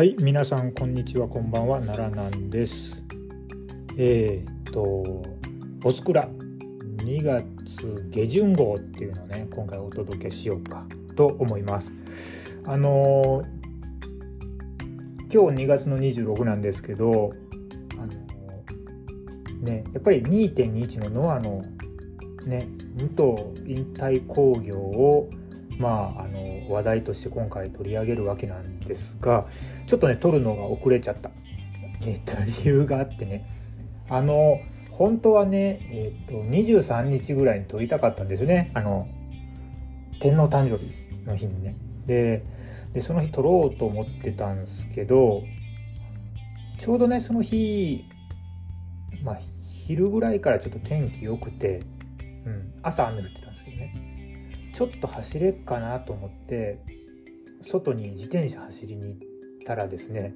はい、皆さんこんにちは、こんばんは、奈良なんです。えーっと、ボスクラ2月下旬号っていうのをね、今回お届けしようかと思います。あの今日2月の26なんですけど、あのね、やっぱり2.21のノアのね、武藤引退工業をまあ、あの話題として今回取り上げるわけなんですですがちょっとね撮るのが遅れちゃった、えー、と理由があってね。あの本当はね、えー、と23日ぐらいに撮りたかったんですね。あの天皇誕生日の日にね。ででその日撮ろうと思ってたんですけどちょうどねその日まあ昼ぐらいからちょっと天気良くて、うん、朝雨降ってたんですけどね。ちょっと走れっかなと思って外に自転車走りに行ったらですね、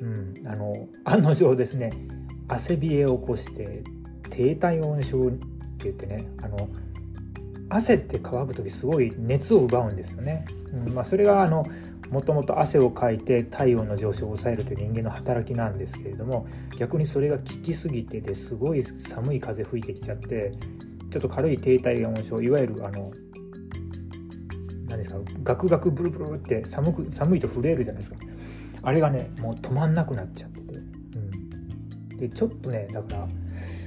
うん、あの案の定ですね汗冷えを起こして低体温症って言ってねあの汗って乾く時すごい熱を奪うんですよね。うんまあ、それがあのもともと汗をかいて体温の上昇を抑えるという人間の働きなんですけれども逆にそれが効きすぎてですごい寒い風吹いてきちゃってちょっと軽い低体温症いわゆるあのガクガクブルブルって寒く寒いと震えるじゃないですか。あれがねもう止まんなくなっちゃって。て、うん、でちょっとねだから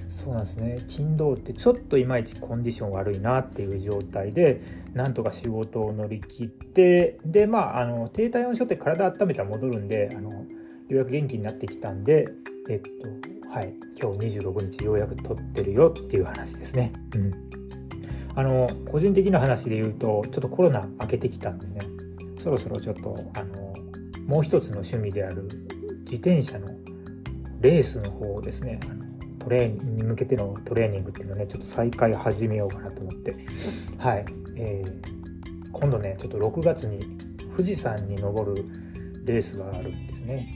そうなんですね。勤労ってちょっといまいちコンディション悪いなっていう状態でなんとか仕事を乗り切ってでまああの低体温症って体温めたら戻るんであのようやく元気になってきたんでえっとはい。今日26日ようやく撮ってるよっていう話ですね。うん。あの個人的な話で言うとちょっとコロナ明けてきたんでねそろそろちょっとあのもう一つの趣味である自転車のレースの方をですねトレーニングに向けてのトレーニングっていうのをねちょっと再開始めようかなと思って。はい、えー今度ねちょっと6月に富士山に登るレースがあるんですね。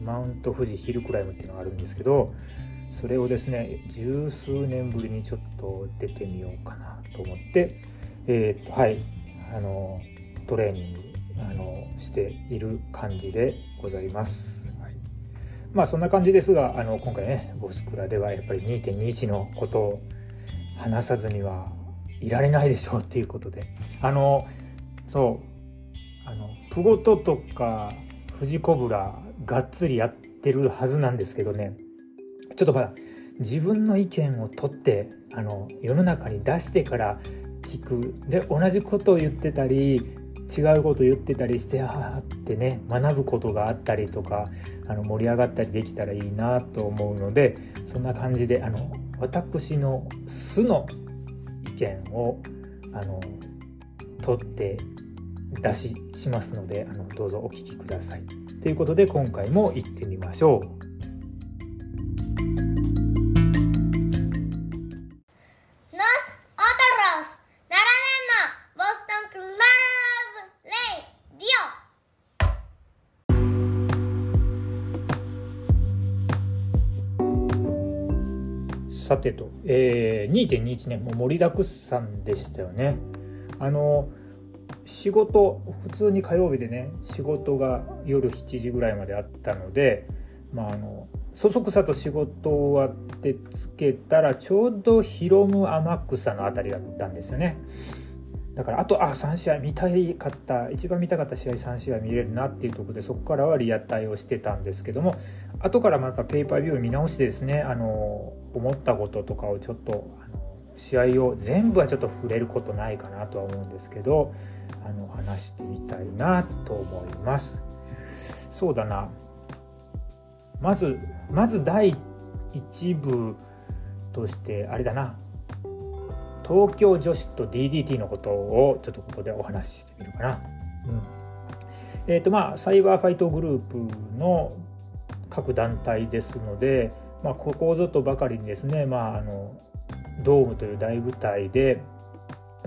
マウント富士ヒルクライムっていうのがあるんですけどそれをですね十数年ぶりにちょっと出てみようかなと思ってえーっとはいあのトレーニングあのしている感じでございます。はい、まあそんな感じですがあの今回ねボスクラではやっぱり2.21のことを話さずにはいられないでしょうっていうことで。あのそうあのプゴトとかフジコブラがっつりやってるはずなんですけどねちょっとまだ自分の意見を取ってあの世の中に出してから聞くで同じことを言ってたり違うこと言ってたりしてあってね学ぶことがあったりとかあの盛り上がったりできたらいいなと思うのでそんな感じであの私の素の意見をあの取って出ししますのであのどうぞお聞きください。ということで今回も行ってみましょう。さてと、えー、2.21年もう盛りだくさんでしたよね。あの仕事普通に火曜日でね仕事が夜7時ぐらいまであったので、まあ、あのそそくさと仕事終わってつけたらちょうどヒロム天草のあたりだったんですよね。だからあとあ3試合見たいかった一番見たかった試合3試合見れるなっていうところでそこからはリアタイをしてたんですけども後からまたペーパービュー見直してですねあの思ったこととかをちょっと試合を全部はちょっと触れることないかなとは思うんですけどあの話してみたいなと思います。そうだなまずまず第1部としてあれだな。東京女子と DDT のことをちょっとここでお話ししてみるかな。うん。えーとまあ、サイバーファイトグループの各団体ですので、まあ、ここぞとばかりにですね、まあ、あのドームという大舞台で、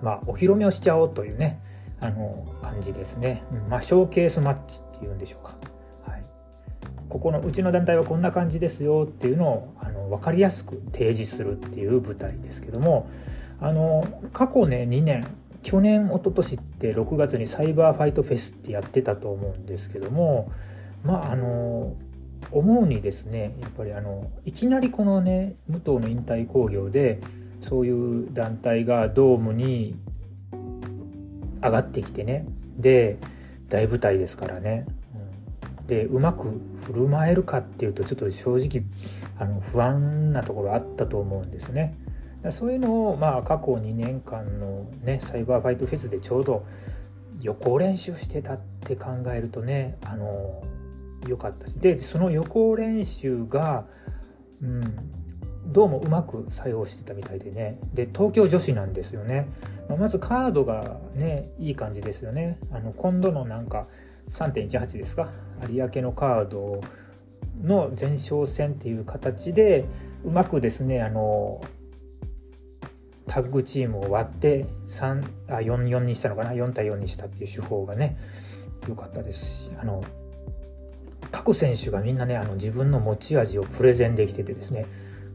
まあ、お披露目をしちゃおうというねあの感じですね、まあ、ショーケースマッチっていうんでしょうか、ここのうちの団体はこんな感じですよっていうのをあの分かりやすく提示するっていう舞台ですけどもあの過去ね2年去年一昨年って6月にサイバーファイトフェスってやってたと思うんですけどもまああの思うにですねやっぱりあのいきなりこのね武藤の引退興行でそういう団体がドームに上がってきてねで大舞台ですからね、でうまく振る舞えるかっていうとちょっと正直あの不安なところあったと思うんですね。そういうのをまあ過去2年間のねサイバーファイトフェスでちょうど予行練習してたって考えるとねあの良かったし。でその予行練習が、うん、どうもうまく作用してたみたいでね。で東京女子なんですよね、まあ、まずカードがねいい感じですよね。あの今度のなんか3.18ですか。有明のカードの前哨戦っていう形でうまくですねあのタッグチームを割って3あ44にしたのかな？4対4にしたっていう手法がね良かったですしあの各選手がみんなねあの自分の持ち味をプレゼンできててですね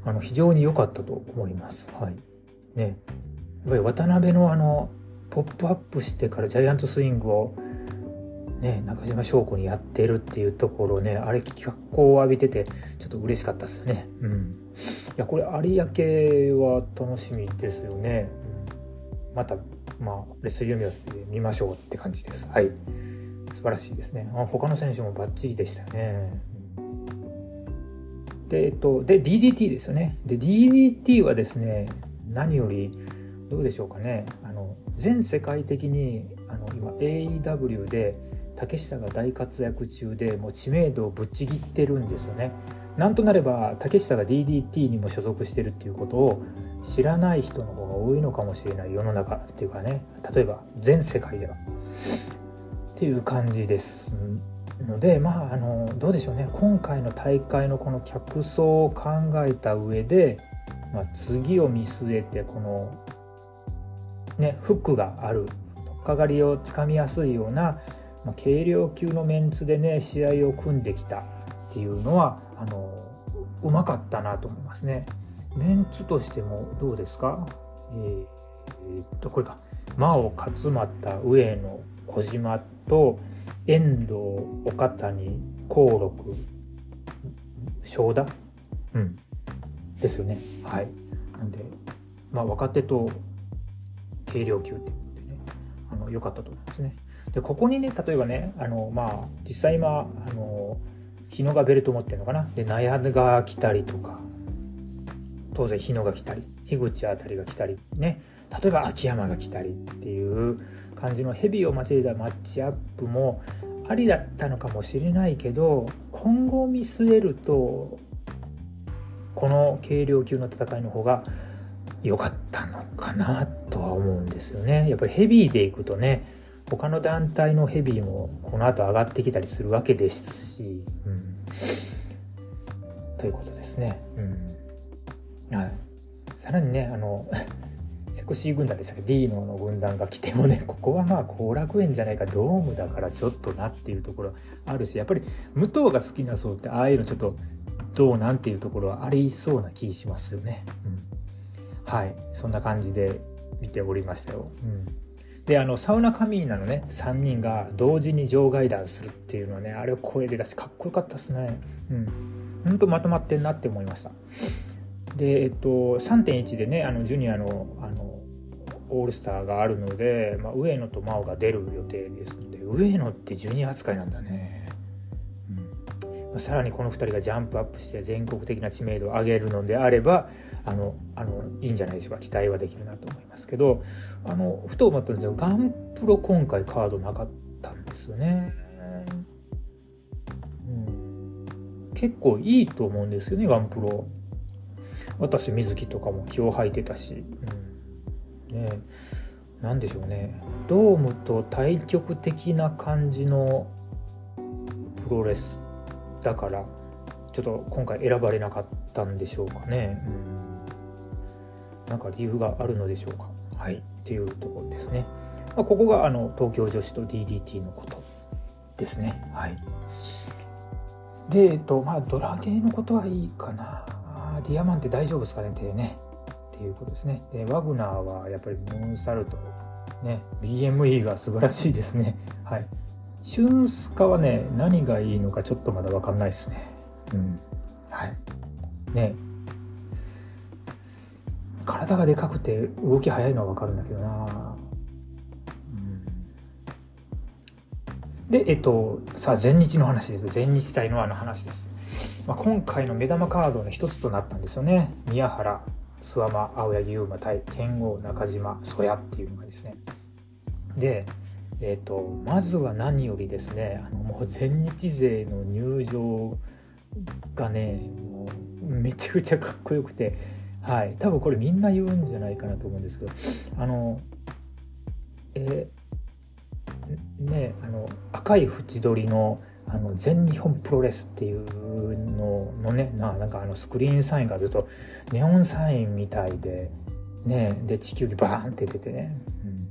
あの非常に良かったと思います。はい。ね、やっぱり渡辺のあのポップアップしてからジャイアントスイングを、ね、中島翔子にやってるっていうところねあれ脚光を浴びててちょっと嬉しかったですよね。うん、いやこれ有明は楽しみですよね。うん、またまあレスリーミアスで見ましょうって感じです。はい。素晴らしいですね。あ他の選手もバッチリでしたよね。で、えっと、で、DDT ですよね。で、DDT はですね、何より、どうでしょうかね。あの、全世界的に、あの、今、AEW で、竹下が大活躍中で、もう知名度をぶっちぎってるんですよね。なんとなれば、竹下が DDT にも所属してるっていうことを知らない人の方が多いのかもしれない世の中っていうかね。例えば、全世界では。っていう感じです。のでまああのどうでしょうね今回の大会のこの客層を考えた上で、まあ、次を見据えてこのねフックがある取っかかりをつかみやすいような、まあ、軽量級のメンツでね試合を組んできたっていうのはあのうまかったなと思いますね。メンツとしてもどうですか？えー、えー、っとこれか。真央勝又上野小島と遠藤岡谷幸六正田うん。ですよね。はい。なんでまあ若手と軽量級っていうことでねあの良かったと思いますね。でここにね例えばねあのまあ実際今あの日野がベルト持ってるのかな？で納屋が来たりとか当然日野が来たり樋口あたりが来たりね例えば秋山が来たりっていう感じのヘビーを交えたマッチアップもありだったのかもしれないけど今後見据えるとこの軽量級の戦いの方が良かったのかなとは思うんですよね。やっぱりヘビーでいくとね他の団体のヘビーもこの後上がってきたりするわけですし、うん、ということですね。うん、さらにねあの セクシー軍団でしたっけ？D のの軍団が来てもね ここはまあ後楽園じゃないかドームだからちょっとなっていうところあるしやっぱり武藤が好きな層ってああいうのちょっとどうなんていうところはありそうな気しますよね。うん、はい。そんな感じで見ておりましたよ。うん。であのサウナカミーナのね3人が同時に場外弾するっていうのはねあれを声で出しかっこよかったですね。うん。ほんとまとまってんなって思いました。で、えっと、3.1でねあのジュニアのあのオールスターがあるので、まあ、上野と真央が出る予定ですので上野ってジュニア扱いなんだね、うん。まあ、さらにこの2人がジャンプアップして全国的な知名度を上げるのであればあのあのいいんじゃないでしょうか。期待はできるなと思いますけどあのふと思ったんですよガンプロ今回カードなかったんですよね、うん、結構いいと思うんですよねガンプロ。私水木とかも気を吐いてたし、うん、ね。何でしょうね。ドームと対極的な感じのプロレスだからちょっと今回選ばれなかったんでしょうかね、うん、なんか理由があるのでしょうか？はい。っていうところですね、まあ、ここがあの東京女子と DDT のことですね。はい。でえっとまあドラゲーのことはいいかな。ディアマンって大丈夫ですかね？手ね。っていうことですね。でワグナーはやっぱりモンサルトね。BME が素晴らしいですね。はい。シュンスカはね何がいいのかちょっとまだ分かんないですね。うん。はい。ね体がでかくて動き速いのは分かるんだけどな、うん、でえっとさあ全日の話です。全日対のあの話です、まあ、今回の目玉カードの一つとなったんですよね。宮原諏訪間青柳優馬対剣王中島曽谷っていうのがですね。でえーと、まずは何よりですねあのもう全日勢の入場がねもうめちゃくちゃかっこよくて、はい、多分これみんな言うんじゃないかなと思うんですけどあのえ、ねあの赤い縁取りのあの全日本プロレスっていうののねななんかあのスクリーンサインがずっとネオンサインみたいでねで地球儀バーンって出てね、うん。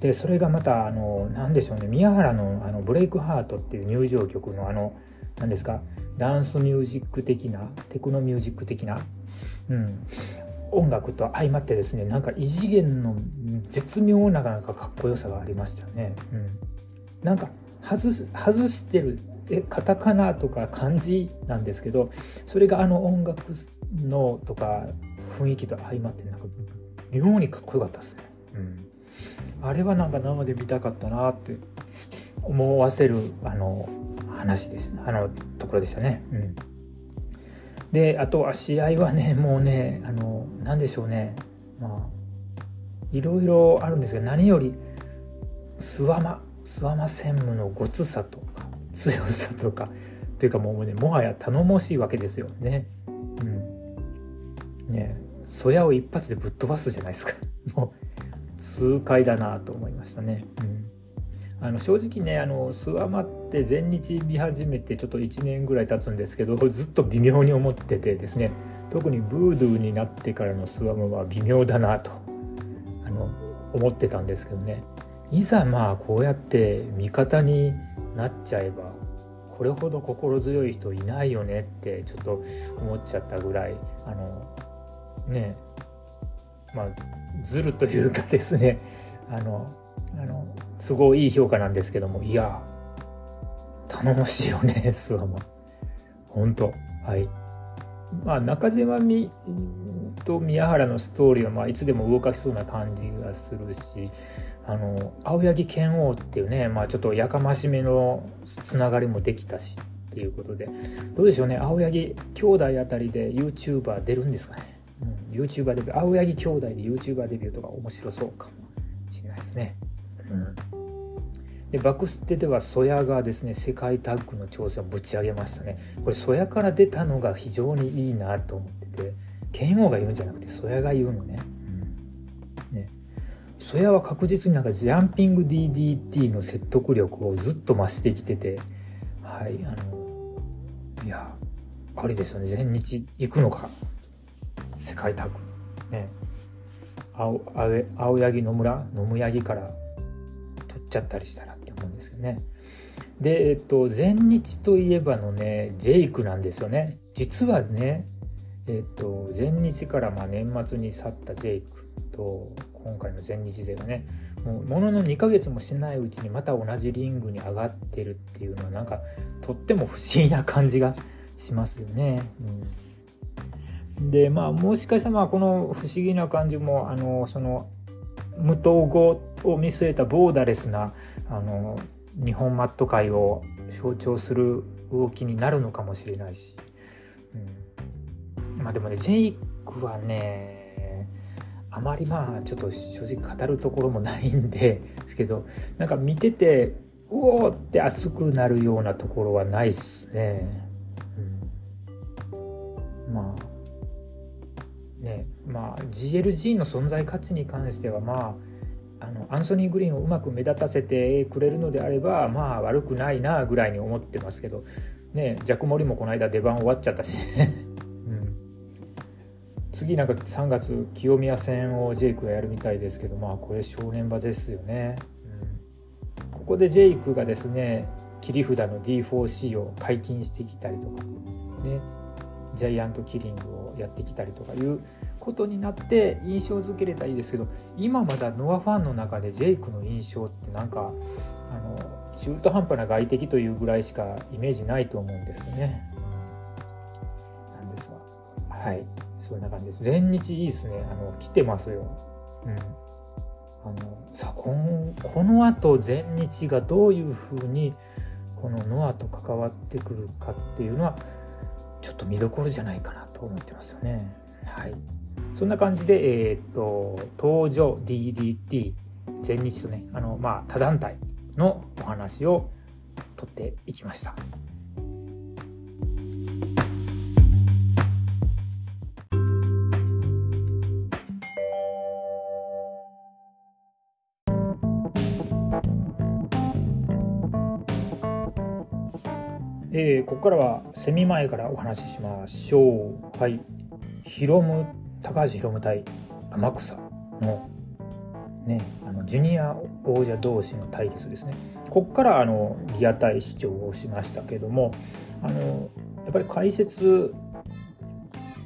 でそれがまたあの何でしょうね宮原のあのブレイクハートっていう入場曲のあの何ですかダンスミュージック的なテクノミュージック的な、うん、音楽と相まってですねなんか異次元の絶妙ななんかかっこよさがありましたね。うん、なんか外す外してるえカタカナとか漢字なんですけどそれがあの音楽のとか雰囲気と相まってなんか妙にかっこよかったですね。うんあれはなんか生で見たかったなって思わせるあの話ですあのところでしたね。うん、であとは試合はね もうねあの何でしょうねまあいろいろあるんですけど何より諏訪間諏訪間専務のごつさとか強さとかというかもうねもはや頼もしいわけですよね。うん、ねそやを一発でぶっ飛ばすじゃないですか。もう痛快だなと思いましたね。うんあの正直ねあの諏訪間って全日見始めてちょっと1年ぐらい経つんですけどずっと微妙に思っててですね特にブードゥーになってからの諏訪間は微妙だなとあの思ってたんですけどね。いざまあこうやって味方になっちゃえばこれほど心強い人いないよねってちょっと思っちゃったぐらいあのねまあずるというかですねあのあの都合いい評価なんですけどもいや頼もしいよねスワマ本当。はい。まあ中島みと宮原のストーリーはまあいつでも動かしそうな感じがするしあの青柳剣王っていうねまあちょっとやかましめのつながりもできたしっていうことで。どうでしょうね青柳兄弟あたりで YouTuber 出るんですかね。うん、YouTuber デビュー。青柳兄弟で YouTuber デビューとか面白そうかもしれないですね。うん、でバクステではソヤがですね世界タッグの挑戦をぶち上げましたね。これソヤから出たのが非常にいいなと思ってて剣王が言うんじゃなくてソヤが言うのね。うん、ね。ソヤは確実になんかジャンピング DDT の説得力をずっと増してきててはいあのいやありですよね。全日行くのか。世界タッグ。ね。青青柳野村野村柳から取っちゃったりしたら。って思うんですけどね。でえっと全日といえばのねジェイクなんですよね。実はねえっと全日からまあ年末に去ったジェイクと今回の全日勢がねもうものの2ヶ月もしないうちにまた同じリングに上がってるっていうのはなんかとっても不思議な感じがしますよね。うん。でまあもしかしたらまあこの不思議な感じもあのその無統合を見据えたボーダレスなあの日本マット界を象徴する動きになるのかもしれないし、うん、まあでもねジェイクはねあまりまあちょっと正直語るところもないんでですけどなんか見ててうおーって熱くなるようなところはないっすね。まあねまあ、GLG の存在価値に関してはまああのアンソニー・グリーンをうまく目立たせてくれるのであればまあ悪くないなぐらいに思ってますけど、ね、ジャク・モリもこの間出番終わっちゃったし、うん、次なんか3月清宮戦をジェイクがやるみたいですけどまあこれ正念場ですよね、うん、ここでジェイクがですね切り札の D4C を解禁してきたりとかねジャイアントキリングをやってきたりとかいうことになって印象付けれたらいいですけど今まだノアファンの中でジェイクの印象ってなんかあの中途半端な外敵というぐらいしかイメージないと思うんですよね。なんですがはいそんな感じです。全日いいですねあの来てますよ。うんあのさこのこのあと全日がどういうふうにこのノアと関わってくるかっていうのはちょっと見どころじゃないかなと思ってますよね。はい、そんな感じで、えー、っと登場 DDT 全日とねあの、まあ、他団体のお話を取っていきました。えー、ここからはセミ前からお話ししましょう。はい。ヒロム、高橋ヒロム対天草のね、あのジュニア王者同士の対決ですね。ここからあのリアタイ視聴をしましたけども、あのやっぱり解説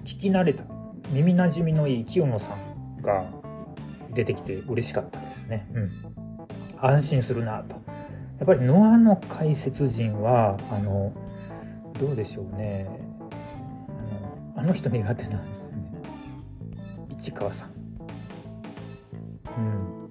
聞き慣れた耳なじみのいい清野さんが出てきて嬉しかったですね。うん。安心するなと。やっぱりノアの解説陣はあのどうでしょうねあのあの人苦手なんですよね市川さんうん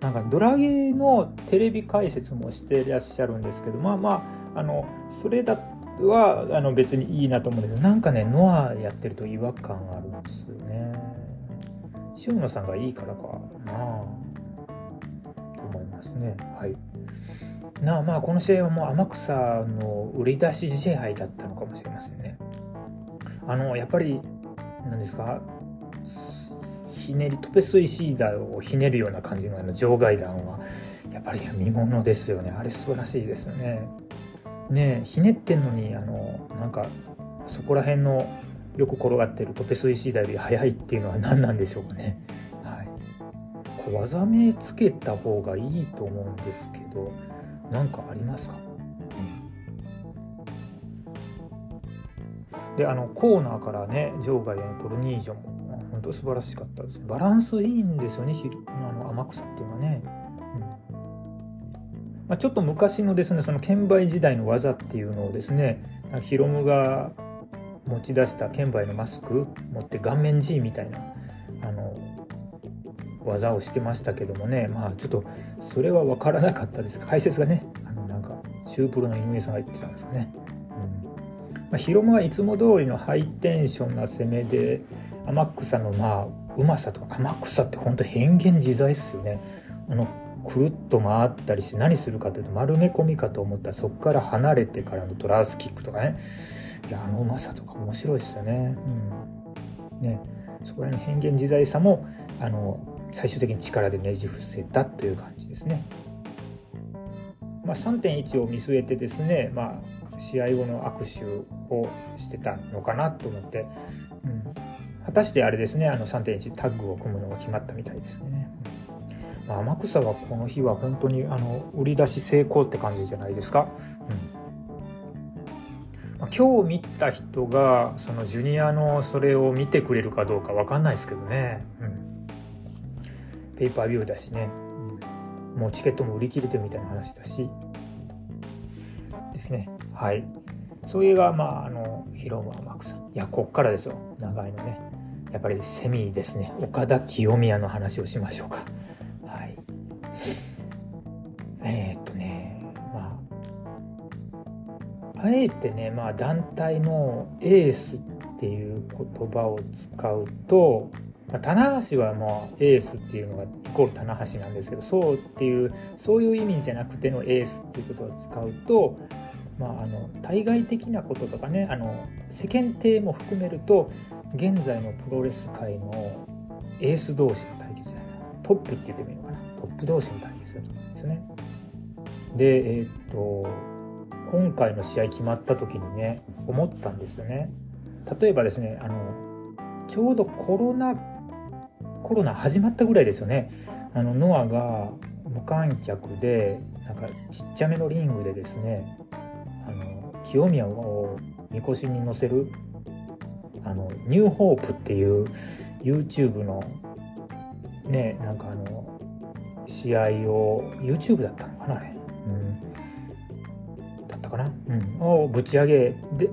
なんかドラゲーのテレビ解説もしてらっしゃるんですけどまあまああのそれだはあの別にいいなと思うんだけどなんかねノアやってると違和感あるんですよね塩野さんがいいからかなあですね。はい。なあまあこの試合はもう天草の売り出し支配だったのかもしれませんね。あのやっぱり何ですかひねりトペスイシーダーをひねるような感じのあの場外弾はやっぱり見ものですよねあれ素晴らしいですよね。ねひねってんのにあのなんかそこら辺のよく転がってるトペスイシーダーより速いっていうのは何なんでしょうかねはい。技名つけた方がいいと思うんですけど何かありますか、うん、であのコーナーからね場外へのトルニージョも本当素晴らしかったです。バランスいいんですよねあの天草っていうのはね、うん。まあ、ちょっと昔のですねその剣売時代の技っていうのをですねヒロムが持ち出した剣売のマスク持って顔面 G みたいなあの技をしてましたけどもね。まあちょっとそれは分からなかったです。解説がねあのなんかシュープロの井上さんが言ってたんですかね、うん。まあ、ヒロムはいつも通りのハイテンションな攻めで天草のまあうまさとか天草って本当変幻自在っすよね。あのくるっと回ったりして何するかというと丸め込みかと思ったらそこから離れてからのドラースキックとかね。いやあのうまさとか面白いですよね,、うん、ね。そこら辺の変幻自在さもあの最終的に力でねじ伏せたという感じですね。まあ、3.1を見据えてですね、まあ、試合後の握手をしてたのかなと思って、うん、果たしてあれですねあの3.1タッグを組むのが決まったみたいですね。まあ、天草はこの日は本当にあの売り出し成功って感じじゃないですか。うん。まあ、今日見た人がそのジュニアのそれを見てくれるかどうか分かんないですけどね。うん。ペーパービューだしね、うん、もうチケットも売り切れてるみたいな話だし。ですね。はい。そういうがまああのヒロム天草いやこっからですよ。長いのね。やっぱりセミですね。岡田清宮の話をしましょうか。はい。えー、っとねまああえてねまあ団体のエースっていう言葉を使うとまあ、棚橋はもうエースっていうのがイコール棚橋なんですけどそうっていうそういう意味じゃなくてのエースっていうことを使うと、まあ、あの対外的なこととかねあの世間体も含めると現在のプロレス界のエース同士の対決トップって言ってもいいのかなトップ同士の対決ですね。でえー、っと今回の試合決まった時にね思ったんですよね。例えばですねあのちょうどコロナコロナ始まったぐらいですよねあのノアが無観客でなんかちっちゃめのリングでですねあの清宮をみこしに乗せるあのニューホープっていう YouTube のねなんかあの試合を YouTube だったのかなあれ、うん、だったかな、うん、をぶち上げで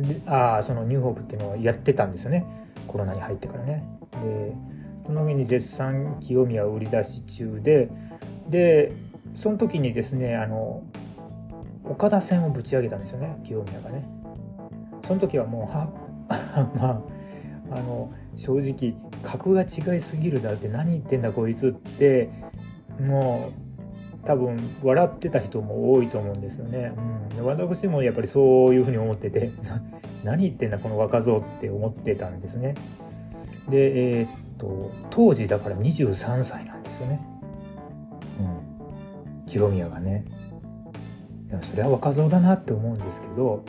でああそのニューホープっていうのをやってたんですよね。コロナに入ってからね。でその上に絶賛清宮売り出し中ででその時にですねあの岡田戦をぶち上げたんですよね。清宮がね。その時はもうは まああの正直格が違いすぎるだって何言ってんだこいつってもう多分笑ってた人も多いと思うんですよね、うん、私もやっぱりそういうふうに思ってて 何言ってんだこの若造って思ってたんですね。でえー、っと当時だから23歳なんですよね。うん。清宮がね。いやそれは若造だなって思うんですけど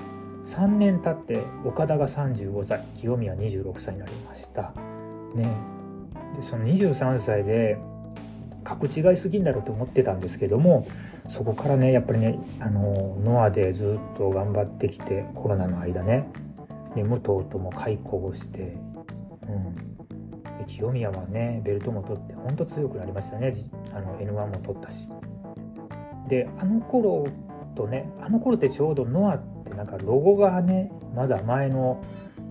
3年経って岡田が35歳清宮26歳になりました。ね。でその23歳で格違いすぎんだろうと思ってたんですけどもそこからねやっぱりねあのノアでずっと頑張ってきてコロナの間ねで武藤とも開校して、うん、で清宮はねベルトも取ってほんと強くなりましたね。あの N1 も取ったし。であの頃とねあの頃ってちょうどノアってなんかロゴがねまだ前の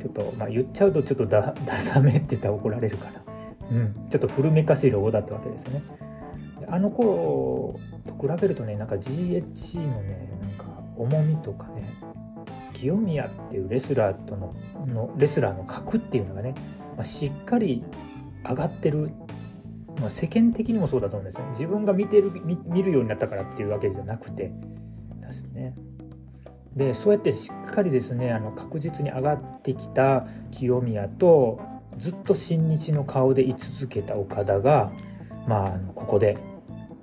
ちょっと、まあ、言っちゃうとちょっとダ ダサめって言ったら怒られるかな、うん、ちょっと古めかしいロゴだったわけですね。あの頃と比べるとねなんか GHC のねなんか重みとかね清宮っていうレスラーとののレスラーの格っていうのがね、まあ、しっかり上がってる、まあ、世間的にもそうだと思うんですね自分が見てる見るようになったからっていうわけじゃなくて。ですね。でそうやってしっかりですねあの確実に上がってきた清宮とずっと新日の顔で居続けた岡田がまあここで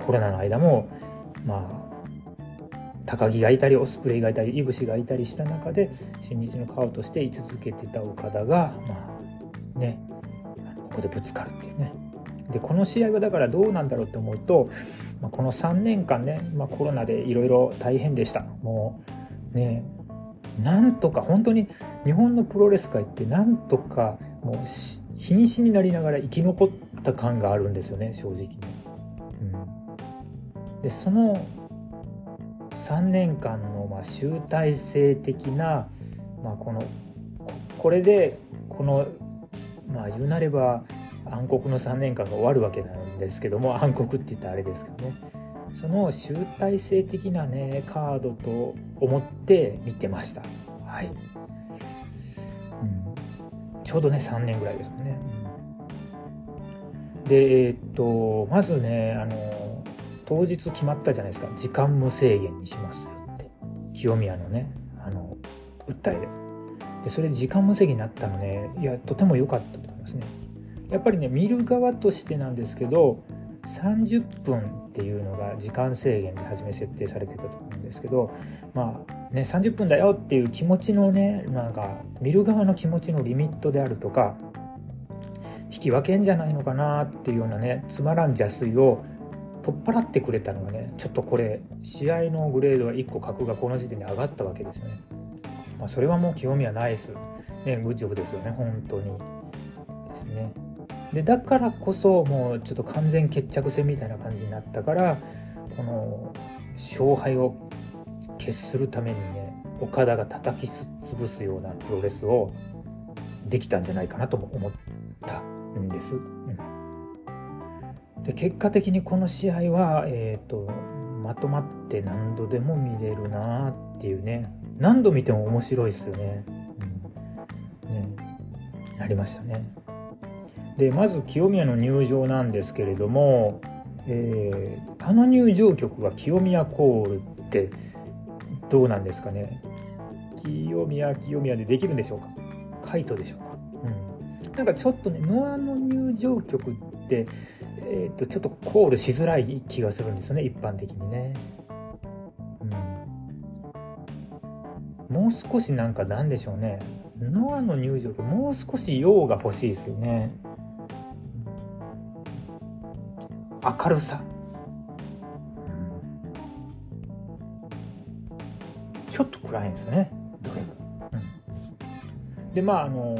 コロナの間もまあ高木がいたりオスプレイがいたりいぶしがいたりした中で新日の顔として居続けてた岡田がまあねここでぶつかるっていうね。でこの試合はだからどうなんだろうって思うと、まあ、この3年間ね、まあ、コロナでいろいろ大変でしたもうねなんとか本当に日本のプロレス界ってなんとかもう瀕死になりながら生き残った感があるんですよね正直に。うん、でその3年間のまあ集大成的な、まあ、このこれでこのまあ言うなれば暗黒の3年間が終わるわけなんですけども暗黒って言ったらあれですけどね。その集大成的なねカードと思って見てました。はい、うん、ちょうどね3年ぐらいですもんね、でえー、っとまずねあの当日決まったじゃないですか。時間無制限にしますって。清宮のねあの訴えで。でそれ時間無制限になったのねいやとても良かったと思いますね。やっぱりね見る側としてなんですけど30分っていうのが時間制限で初め設定されてたと思うんですけどまあね30分だよっていう気持ちのねなんか見る側の気持ちのリミットであるとか引き分けんじゃないのかなっていうようなねつまらん邪推を取っ払ってくれたのがねちょっとこれ試合のグレードは1個格がこの時点で上がったわけですね。まあ、それはもう清宮ナイス、ね、グッジョブですよね本当にですね。でだからこそもうちょっと完全決着戦みたいな感じになったからこの勝敗を決するためにね岡田が叩き潰すようなプロレスをできたんじゃないかなとも思ったんです。うん、で結果的にこの試合は、えーと、まとまって何度でも見れるなっていうね何度見ても面白いですよね。うん、ねなりましたね。でまず清宮の入場なんですけれども、えー、あの入場曲は清宮コールってどうなんですかね？清宮清宮でできるんでしょうか？カイトでしょうか、うん、なんかちょっとねノアの入場曲って、えー、とちょっとコールしづらい気がするんですね一般的にね、うん、もう少しなんかなんでしょうね。ノアの入場曲もう少し用が欲しいですよね。明るさ、ちょっと暗いんですね。どれも、でまああの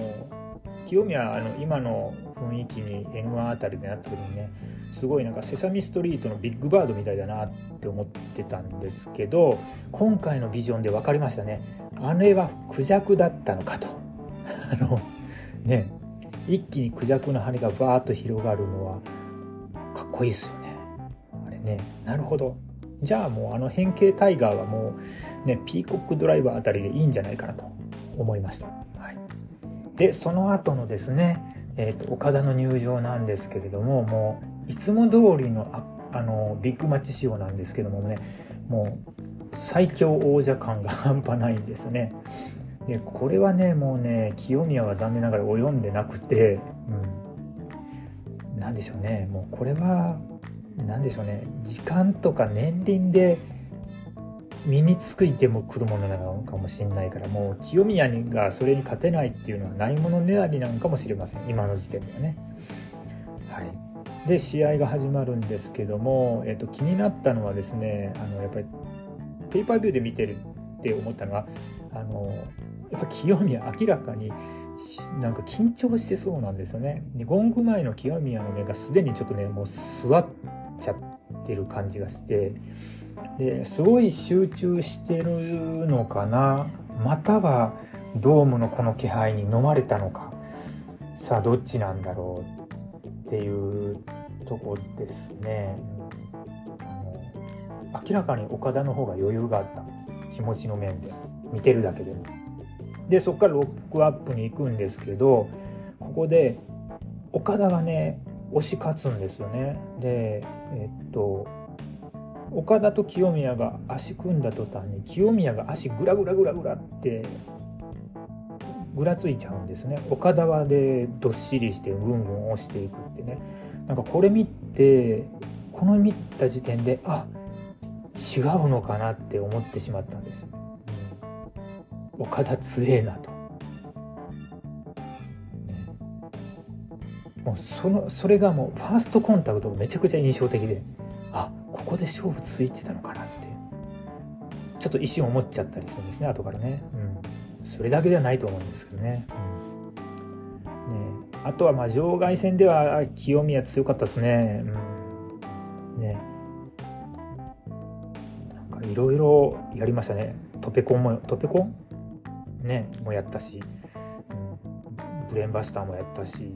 清宮あの今の雰囲気に N1 あたりでなった時にねすごいなんかセサミストリートのビッグバードみたいだなって思ってたんですけど今回のビジョンで分かりましたね。あれはクジャクだったのかと。あのね一気にクジャクの羽がバーッと広がるのはこいいですよね。あれね。なるほど。じゃあもうあの変形タイガーはもうねピーコックドライバーあたりでいいんじゃないかなと思いました、はい、でその後のですね、えーと、岡田の入場なんですけれどももういつも通りのああのビッグマッチ仕様なんですけどもねもう最強王者感が半端ないんですね。でこれはねもうね清宮は残念ながら及んでなくて、うん、何でしょうね。もうこれは何でしょうね。時間とか年輪で身につくいても来るものなのかもしれないからもう清宮がそれに勝てないっていうのはないものねだりなのかもしれません。今の時点ではね。はい、で試合が始まるんですけども、えっと、気になったのはですねあのやっぱりペーパービューで見てるって思ったのはあのやっぱ清宮明らかになんか緊張してそうなんですよね。でゴング前の清宮の目がすでにちょっとねもう座っちゃってる感じがしてですごい集中してるのかな？またはドームのこの気配に飲まれたのかさあどっちなんだろうっていうとこですね。あの明らかに岡田の方が余裕があった気持ちの面で見てるだけでも。でそこからロックアップに行くんですけどここで岡田がね押し勝つんですよね。でえっと岡田と清宮が足組んだ途端に清宮が足グラグラグラグラってぐらついちゃうんですね岡田はでどっしりしてぐんぐん押していくってねなんかこれ見てこの見た時点であ違うのかなって思ってしまったんですよ。岡田強えなと、ね、もうそのそれがもうファーストコンタクトがめちゃくちゃ印象的であここで勝負ついてたのかなって。ちょっと一瞬思っちゃったりするんですね後からね、うん、それだけではないと思うんですけどね,、うん、ね。あとはまあ場外戦では清宮強かったですね、うん、ね。なんかいろいろやりましたね。トペコンもトペコン？ねもやったし、うん、ブレンバスターもやったし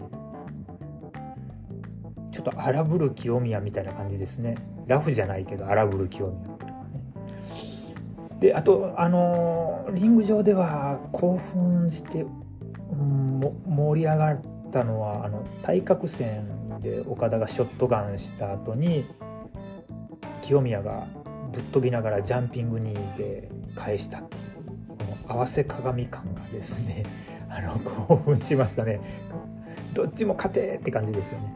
ちょっと荒ぶる清宮みたいな感じですね。ラフじゃないけど荒ぶる清宮であとあのリング上では興奮して、うん、盛り上がったのはあの対角線で岡田がショットガンした後に清宮がぶっ飛びながらジャンピング2で返したっていう。合わせ鏡感がですね あの興奮しましたね。どっちも勝てって感じですよね、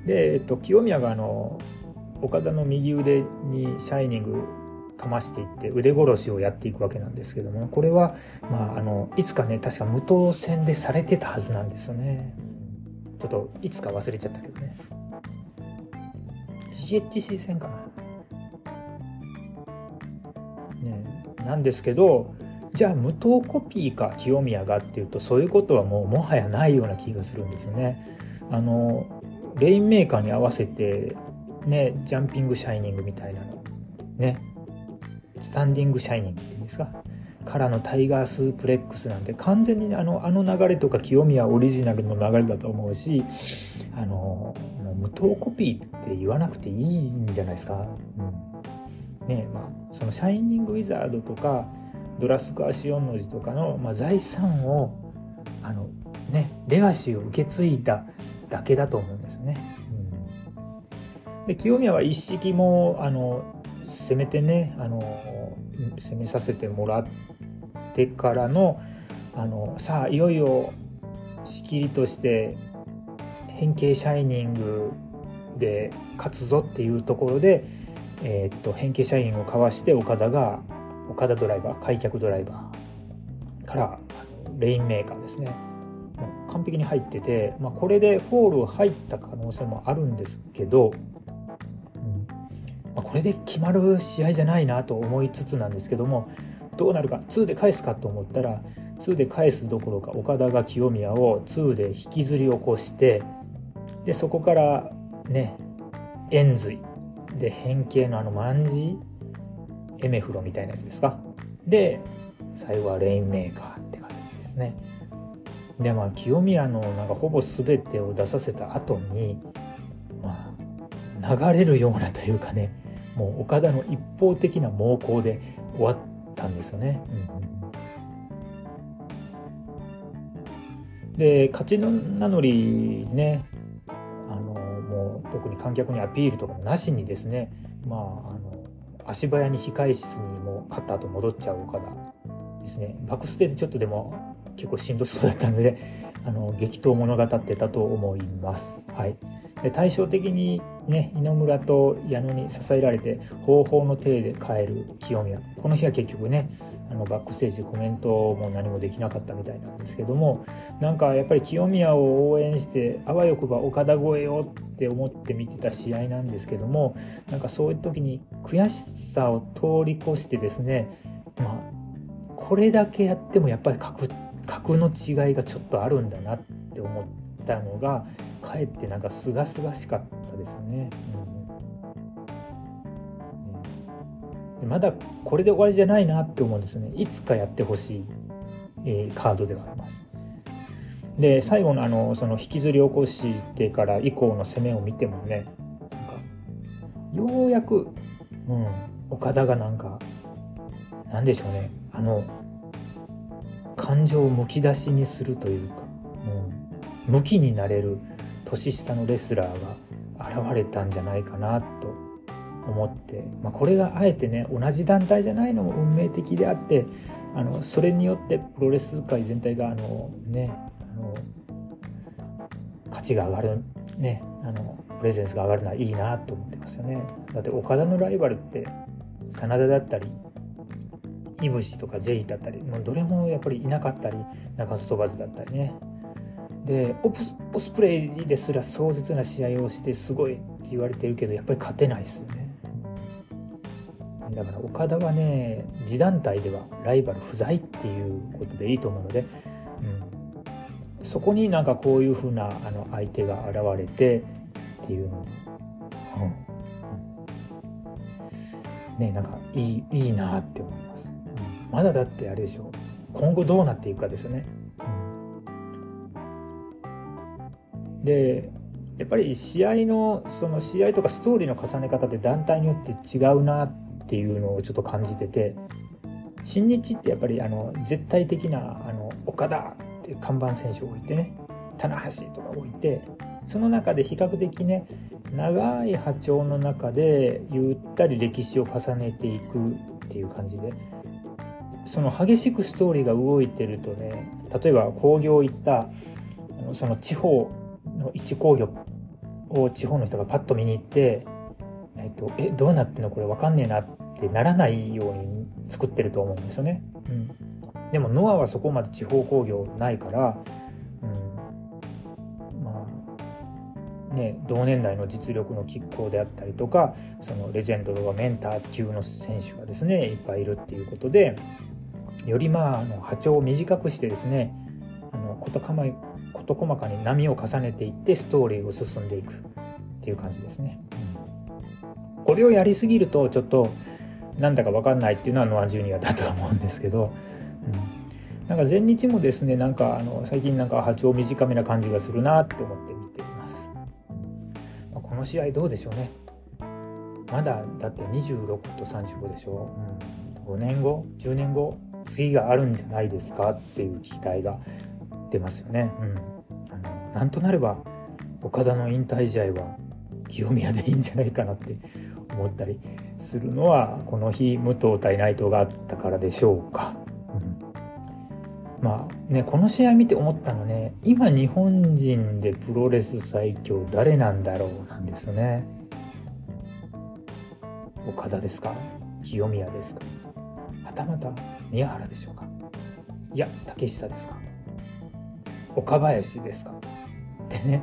うん、で、えっと、清宮があの岡田の右腕にシャイニングかましていって腕殺しをやっていくわけなんですけどもこれは、まあ、あのいつかね確か無刀戦でされてたはずなんですよね。ちょっといつか忘れちゃったけどね。GHC 戦かな。なんですけどじゃあ無糖コピーか清宮がっていうとそういうことはもうもはやないような気がするんですよね。あのレインメーカーに合わせてねジャンピングシャイニングみたいなのねスタンディングシャイニングっていうんですかからのタイガースープレックスなんて完全にあのあの流れとか清宮オリジナルの流れだと思うしあの無糖コピーって言わなくていいんじゃないですか。うんねまあ、そのシャイニングウィザードとかドラスコアシオンの字とかの、まあ、財産をあの、ね、レガシーを受け継いだだけだと思うんですね。で清宮は一式もあの攻めてねあの攻めさせてもらってからのあのさあいよいよ仕切りとして変形シャイニングで勝つぞっていうところでえー、っと変形社員をかわして岡田が岡田ドライバー開脚ドライバーからレインメーカーですね。完璧に入ってて、まあ、これでフォール入った可能性もあるんですけど、うん。まあ、これで決まる試合じゃないなと思いつつなんですけどもどうなるか2で返すかと思ったら2で返すどころかオカダが清宮を2で引きずり起こしてでそこからね延髄で変形のあの卍エメフロみたいなやつですか？で最後はレインメーカーって形ですね。でまあ清宮のなんかほぼ全てを出させた後にまあ流れるようなというかねもう岡田の一方的な猛攻で終わったんですよね。うん、で勝ちの名乗りね特に観客にアピールとかもなしにですねまああの足早に控え室にも勝った後戻っちゃう岡田ですね。バックステでちょっとでも結構しんどそうだったので あの激闘物語ってたと思います。はい、で対照的にね稲村と矢野に支えられて方法の体で帰る清宮。この日は結局ねあのバックステージコメントも何もできなかったみたいなんですけどもなんかやっぱり清宮を応援してあわよくば岡田超えよって思って見てた試合なんですけどもなんかそういう時に悔しさを通り越してですねまあこれだけやってもやっぱり格格の違いがちょっとあるんだなって思ったのがかえってなんか清々しかったですね。うん、まだこれで終わりじゃないなって思うんですね。いつかやってほしい、えー、カードではあります。で最後のあのその引きずり起こしてから以降の攻めを見てもねなんかようやく、うん、岡田がなんかなんでしょうねあの感情をむき出しにするというか、うん、向きになれる年下のレスラーが現れたんじゃないかなと思って、まあ、これがあえてね同じ団体じゃないのも運命的であってあのそれによってプロレス界全体があのねあの価値が上がるねあのプレゼンスが上がるのはいいなと思ってますよね。だって岡田のライバルって真田だったりいぶしとか J だったりもうどれもやっぱりいなかったり中津飛ばずだったりね。でオスプレイですら壮絶な試合をしてすごいって言われてるけどやっぱり勝てないですよね。だから岡田はね次団体ではライバル不在っていうことでいいと思うので、うん、そこになんかこういうふうなあの相手が現れてっていうの、うん、ねなんかいいいいなって思います。まだだってあれでしょ。今後どうなっていくかですよね。でやっぱり試合のその試合とかストーリーの重ね方って団体によって違うなっていうのをちょっと感じてて新日ってやっぱりあの絶対的なあの岡田って看板選手を置いてね棚橋とか置いてその中で比較的ね長い波長の中でゆったり歴史を重ねていくっていう感じでその激しくストーリーが動いてるとね例えば工業行ったその地方の一工業を地方の人がパッと見に行ってえっと、えどうなってんのこれ分かんねえなってってならないように作ってると思うんですよね。うん、でもノアはそこまで地方工業ないから、うん、まあね同年代の実力の拮抗であったりとかそのレジェンドとかメンター級の選手がですねいっぱいいるっていうことでよりまああの波長を短くしてですねあの事事細かに波を重ねていってストーリーを進んでいくっていう感じですね。うん、これをやりすぎるとちょっとなんだか分かんないっていうのはノア・ジュニアだと思うんですけど、うん、なんか前日もですねなんかあの最近なんか波長短めな感じがするなって思って見ています。まあ、この試合どうでしょうね。まだだって26と35でしょ、うん、5年後？10年後？次があるんじゃないですかっていう期待が出ますよね。うん、あのなんとなれば岡田の引退試合は清宮でいいんじゃないかなって思ったりするのはこの日武藤対内藤があったからでしょうか。うん、まあねこの試合見て思ったのね今日本人でプロレス最強誰なんだろうなんですよね。岡田ですか？清宮ですか？はたまた宮原でしょうか？いや竹下ですか？岡林ですか？ってね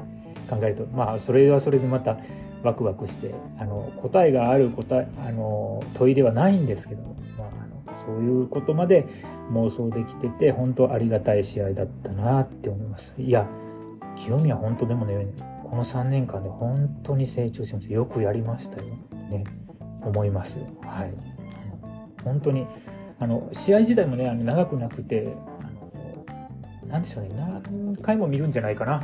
考えるとまあそれはそれでまたワクワクしてあの答えがある答えあの問いではないんですけど、まあ、あのそういうことまで妄想できてて本当ありがたい試合だったなって思います。いや清宮本当でもねこの3年間で本当に成長しました。よくやりましたよ。ね思いますはい。本当にあの試合自体もねあの長くなくて何でしょうね。何回も見るんじゃないかな、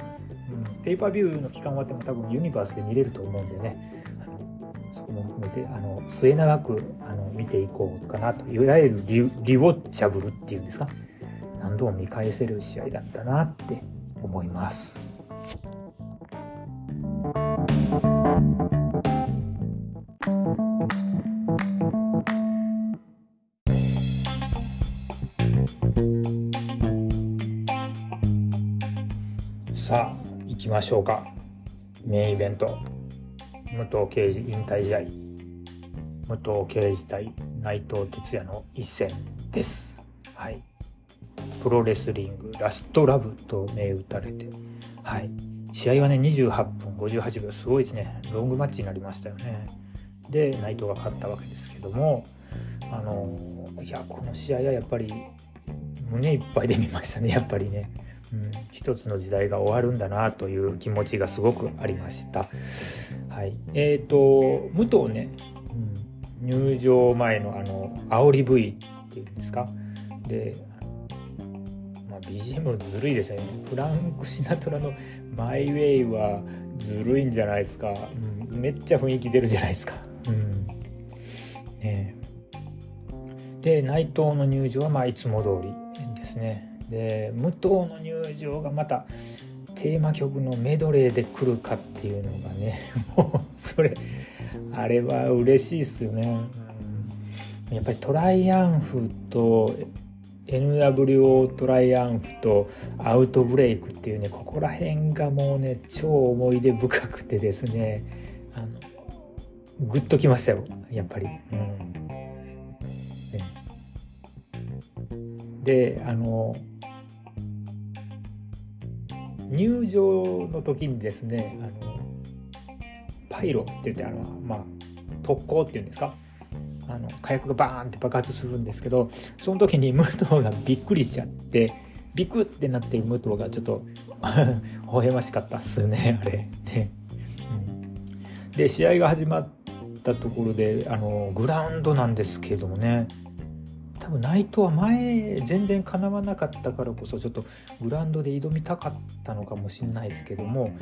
うん、ペーパービューの期間終わっても多分ユニバースで見れると思うんでね。そこも含めてあの末永くあの見ていこうかなといわゆるリリウォッチャブルっていうんですか。何度も見返せる試合だったなって思います。さあ行きましょうか。メインイベント。武藤敬司引退試合。武藤敬司対内藤哲也の一戦です。はい。プロレスリングラストラブと銘打たれて。はい。試合はね28分58秒。すごいですね。ロングマッチになりましたよね。で内藤が勝ったわけですけども。あのいやこの試合はやっぱり胸いっぱいで見ましたね。やっぱりね。うん、一つの時代が終わるんだなという気持ちがすごくありました。はい、えっ、ー、と武藤ね、うん、入場前のあの煽り V っていうんですか？で、まあ、BGM ずるいですよねフランク・シナトラの「マイ・ウェイ」はずるいんじゃないですか、うん、めっちゃ雰囲気出るじゃないですか。うんね、で内藤の入場はまあいつも通りですね。で武藤の入場がまたテーマ曲のメドレーで来るかっていうのがね もうそれあれは嬉しいっすよね、やっぱりトライアンフと NWO トライアンフとアウトブレイクっていうねここら辺がもうね超思い出深くてですねあのグッときましたよやっぱり。うん。であの入場の時にですねあのパイロって言ってあの、まあ、特攻っていうんですか？あの火薬がバーンって爆発するんですけどその時に武藤がびっくりしちゃってビクってなってる武藤がちょっと 微笑ましかったっすねあれ。ね、うん、で試合が始まったところであのグラウンドなんですけどもね多分内藤は前全然かなわなかったからこそちょっとグラウンドで挑みたかったのかもしれないですけども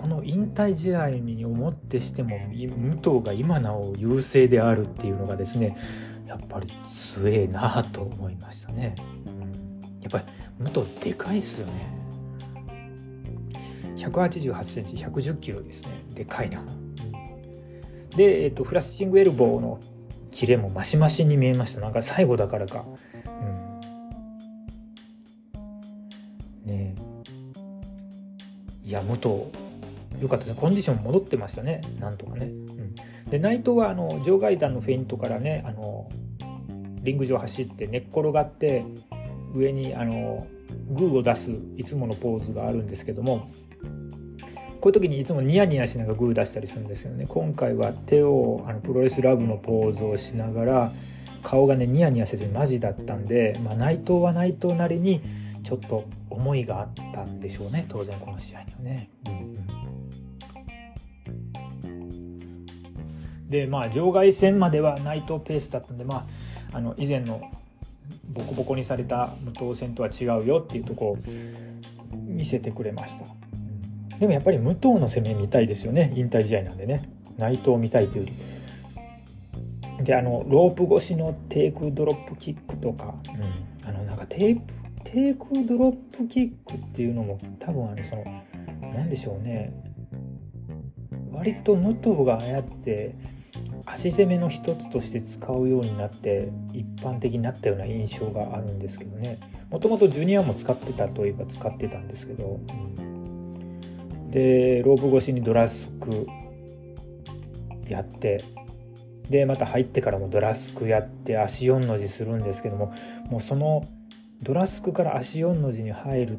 この引退試合に思ってしても武藤が今なお優勢であるっていうのがですねやっぱり強えなと思いましたね。やっぱり武藤でかいっすよね。188センチ110キロですね。でかいな。で、えっと、フラッシングエルボーのキレもマシマシに見えました。なんか最後だからか。うん。ねいや武藤よかったです。コンディション戻ってましたね。なんとかね、うん、で内藤はあの場外弾のフェイントからねあのリング上走って寝っ転がって上にあのグーを出すいつものポーズがあるんですけどもこういう時にいつもニヤニヤしながらグー出したりするんですよね今回は手をあのプロレスラブのポーズをしながら顔がねニヤニヤせずにマジだったんで、まあ、内藤は内藤なりにちょっと思いがあったんでしょうね当然この試合にはね。でまあ場外戦までは内藤ペースだったんでまああの以前のボコボコにされた無党戦とは違うよっていうとこを見せてくれました。でもやっぱり武藤の攻め見たいですよね。引退試合なんでね。内藤見たいというより。であのロープ越しのテイクドロップキックとか、うん、あのなんかテープテイクドロップキックっていうのも多分あのその何でしょうね。割と武藤がああやって足攻めの一つとして使うようになって一般的になったような印象があるんですけどね。もともとジュニアも使ってたといえば使ってたんですけど、うんでロープ越しにドラスクやってでまた入ってからもドラスクやって足4の字するんですけどももうそのドラスクから足4の字に入る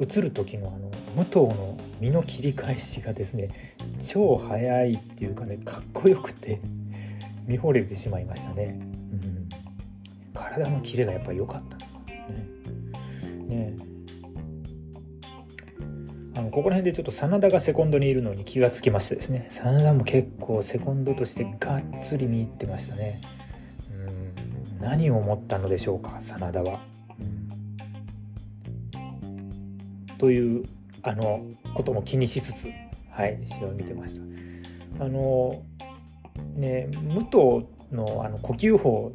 移る時のあの武藤の身の切り返しがですね超速いっていうかねかっこよくて見惚れてしまいましたね、うん、体のキレがやっぱり良かったのかね。ね。あのここら辺でちょっと真田がセコンドにいるのに気がつきましてですね。真田も結構セコンドとしてがっつり見入ってましたね。うん。何を思ったのでしょうか真田は。というあのことも気にしつつ、はい、試合を見てました。あのね武藤のあの呼吸法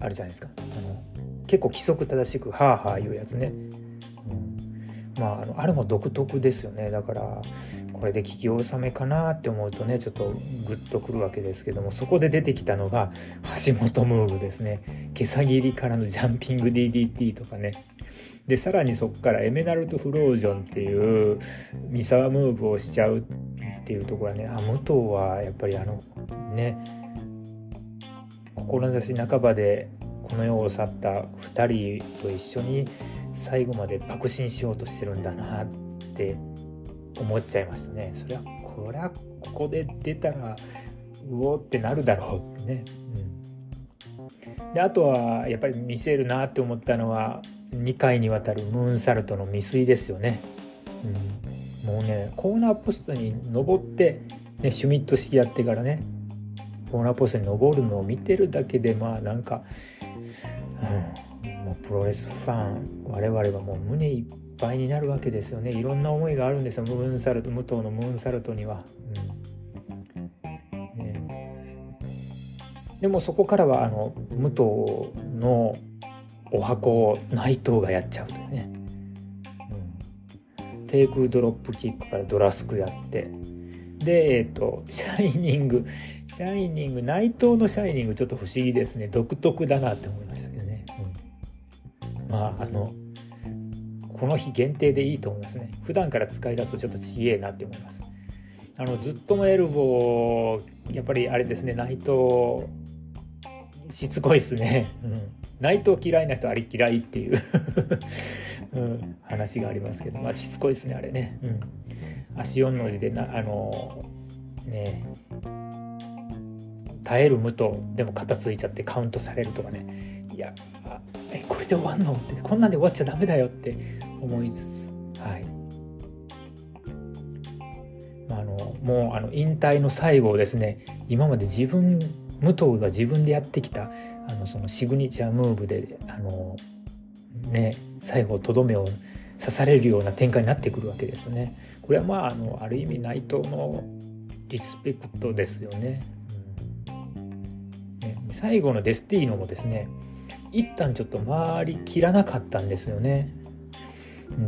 あるじゃないですか。あの結構規則正しく「はあはあ」言うやつね、まああのあれも独特ですよね。だからこれで聞き納めかなって思うとねちょっとグッとくるわけですけどもそこで出てきたのが橋本ムーブですね。毛さ切りからのジャンピング DDT とかね。でさらにそこからエメラルドフロージョンっていう三沢ムーブをしちゃうっていうところはねあ武藤はやっぱりあのね志半ばでこの世を去った2人と一緒に最後まで爆心しようとしてるんだなって思っちゃいましたね。それはこれはここで出たらうおってなるだろうってね。うん、であとはやっぱり見せるなって思ったのは2回にわたるムーンサルトの未遂ですよね。うん、もうねコーナーポストに登って、ね、シュミット式やってからねコーナーポストに登るのを見てるだけでまあなんか、うん、プロレスファン我々はもう胸いっぱいになるわけですよね。いろんな思いがあるんですよ。ムーンサルト武藤のムーンサルトには。うん。ね、でもそこからはあの武藤のお箱を内藤がやっちゃうというね、うん、テイクドロップキックからドラスクやって。でえっ、ー、とシャイニングシャイニング内藤のシャイニングちょっと不思議ですね。独特だなって思いましたけど、まああのこの日限定でいいと思いますね。普段から使い出すとちょっとちげえなって思います。あのずっともエルボーやっぱりあれですね。内藤しつこいっすね、うん、内藤嫌いな人あり嫌いっていう。うん、話がありますけど、まあ、しつこいっすねあれね、うん、足4の字でなあのね耐える無とでも肩ついちゃってカウントされるとかね。やえこれで終わんの？ってこんなんで終わっちゃダメだよって思いつつ。はい。あのもうあの引退の最後をですね。今まで自分武藤が自分でやってきたあのそのシグニチャームーブであのね最後とどめを刺されるような展開になってくるわけですよね。これはまああのある意味内藤のリスペクトですよね。ね最後のデスティーノもですね一旦ちょっと回りきらなかったんですよね。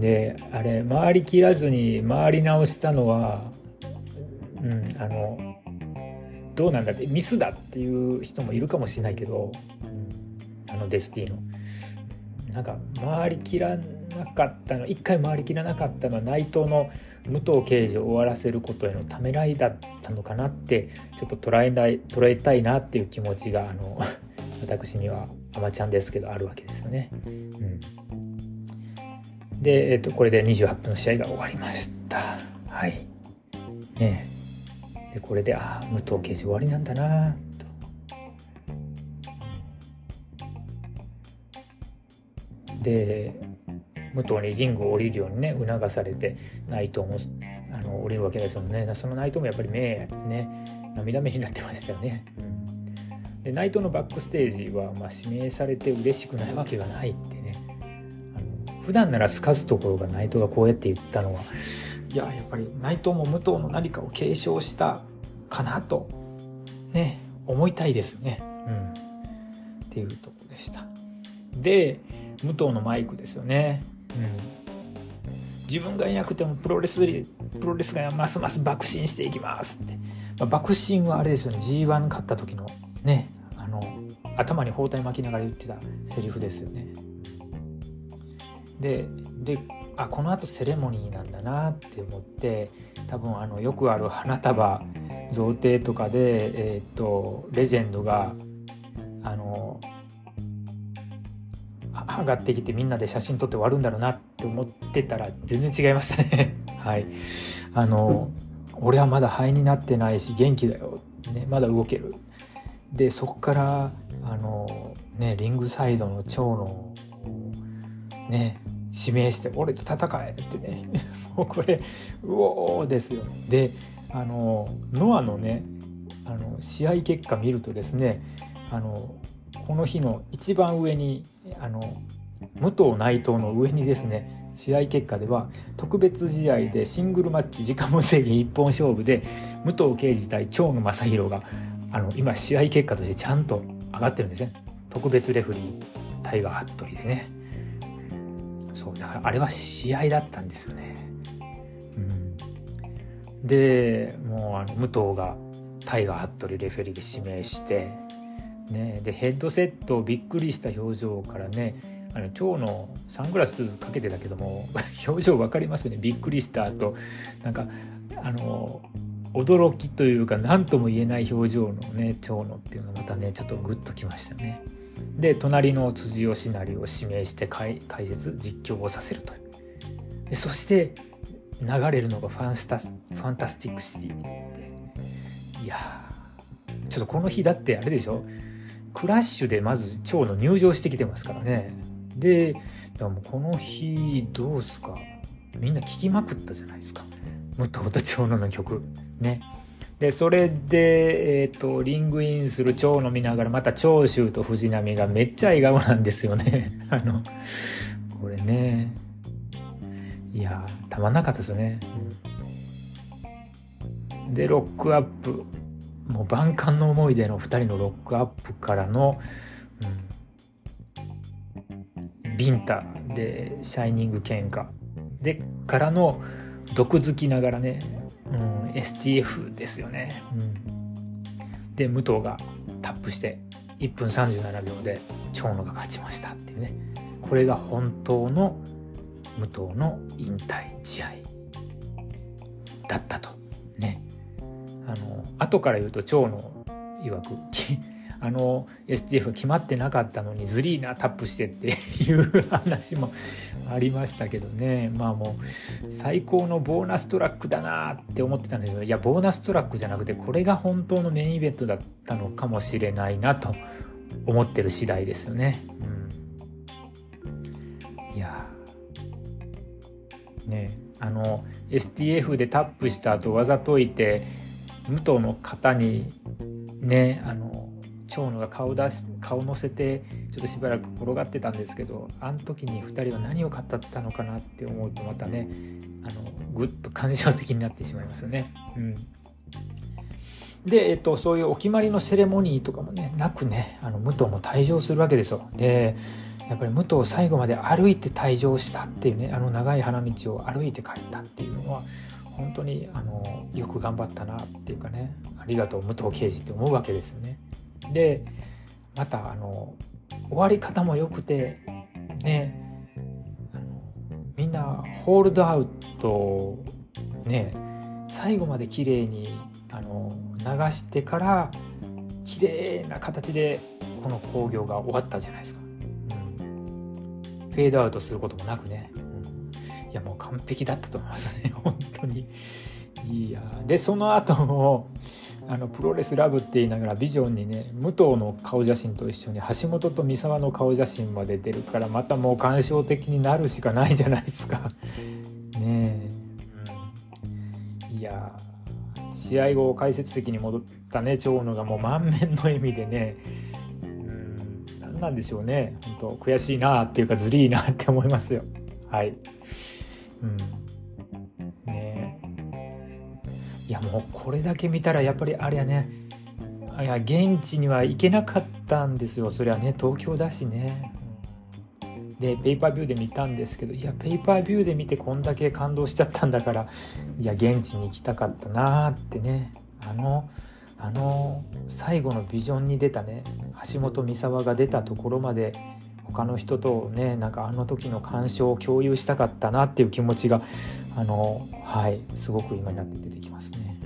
であれ回りきらずに回り直したのは、うん、あのどうなんだってミスだっていう人もいるかもしれないけど、うん、あのデスティーノなんか回りきらなかったの一回回りきらなかったのは内藤の武藤刑事を終わらせることへのためらいだったのかなってちょっと捉えない捉えたいなっていう気持ちがあの私にはアマちゃんですけどあるわけですよね。うん、で、えっと、これで28分の試合が終わりました。はい。ねでこれでああ武藤刑事終わりなんだなと。で武藤にリングを降りるようにね促されて内藤もあの降りるわけですよねその内藤もやっぱり目ね涙目になってましたよね。で内藤のバックステージは、まあ、指名されて嬉しくないわけがないってねあの普段ならすかすところが内藤がこうやって言ったのはいややっぱり内藤も武藤の何かを継承したかなとね思いたいですね。うん、っていうとこでした。で武藤のマイクですよね。うん、自分がいなくてもプロレスプロレスがますます爆心していきますって、まあ、爆心はあれですよね G1 勝った時のねあの頭に包帯巻きながら言ってたセリフですよね。でであこのあとセレモニーなんだなって思って多分あのよくある花束贈呈とかで、えーと、レジェンドがあの上がってきてみんなで写真撮って終わるんだろうなって思ってたら全然違いましたね。はい。あの俺はまだ肺になってないし元気だよ、ね、まだ動ける。でそこからあのねリングサイドの長野をね指名して「俺と戦え!」ってね もうこれうおーですよねであのノアのねあの試合結果見るとですねあのこの日の一番上にあの武藤内藤の上にですね試合結果では特別試合でシングルマッチ時間無制限一本勝負で武藤敬司対長野正弘があの今試合結果としてちゃんと上がってるんですね。特別レフリータイガー・服部でね。そうだからあれは試合だったんですよね、うん、でもうあの武藤がタイガー・服部レフェリーで指名してねでヘッドセットをびっくりした表情からねあの蝶のサングラスかけてたけども 表情分かりますよね。びっくりした後。なんかあの驚きというか何とも言えない表情のね蝶野っていうのがまたねちょっとグッときましたね。で隣の辻吉成を指名して解説実況をさせるとでそして流れるのがファンスタ Fantastic City って。いやちょっとこの日だってあれでしょ？クラッシュでまず蝶野入場してきてますからね。ででもこの日どうすか？みんな聴きまくったじゃないですか。武藤と蝶野の曲。ね。でそれで、えーと、リングインする蝶野見ながらまた長州と藤波がめっちゃ笑顔なんですよね。あのこれね。いやたまんなかったですよね、うん、でロックアップ。もう万感の思いでの2人のロックアップからの、うん、ビンタ。でシャイニング喧嘩。でからの毒づきながらね、うん、STF ですよね、うん、で武藤がタップして1分37秒で蝶野が勝ちましたっていうね。これが本当の武藤の引退試合だったとね。あの後から言うと蝶野曰くあの STF 決まってなかったのにズリーナタップしてって いう話もありましたけどね。まあもう最高のボーナストラックだなって思ってたんだけどいやボーナストラックじゃなくてこれが本当のメインイベントだったのかもしれないなと思ってる次第ですよね。うん、いや。ねあの STF でタップした後わざといて武藤の肩にねあの長野が顔出し顔乗せてちょっとしばらく転がってたんですけどあの時に2人は何を語ったのかなって思うとまたねあのぐっと感情的になってしまいますよね。うんで、えっと、そういうお決まりのセレモニーとかもねなくねあの武藤も退場するわけですよ。でやっぱり武藤最後まで歩いて退場したっていうねあの長い花道を歩いて帰ったっていうのは本当にあのよく頑張ったなっていうかねありがとう武藤刑事って思うわけですね。でまたあの終わり方も良くてねみんなホールドアウトね最後まで綺麗にあの流してから綺麗な形でこの興行が終わったじゃないですか、うん、フェードアウトすることもなくね、うん、いやもう完璧だったと思いますね。本当に。いやでその後もあのプロレスラブって言いながらビジョンにね武藤の顔写真と一緒に橋本と三沢の顔写真まで出るからまたもう感傷的になるしかないじゃないですか。ねえ、うん、いや試合後解説席に戻ったね長野がもう満面の笑みでね。うん何なんでしょうね。本当悔しいなっていうかずりーなって思いますよ。はい、うんいやもうこれだけ見たらやっぱりあれやね。いや現地には行けなかったんですよ。そりゃね東京だしね。でペーパービューで見たんですけどいやペーパービューで見てこんだけ感動しちゃったんだからいや現地に行きたかったなーってね。あのあの最後のビジョンに出たね橋本三沢が出たところまで他の人とねなんかあの時の感傷を共有したかったなっていう気持ちがあのはいすごく今になって出てきますね。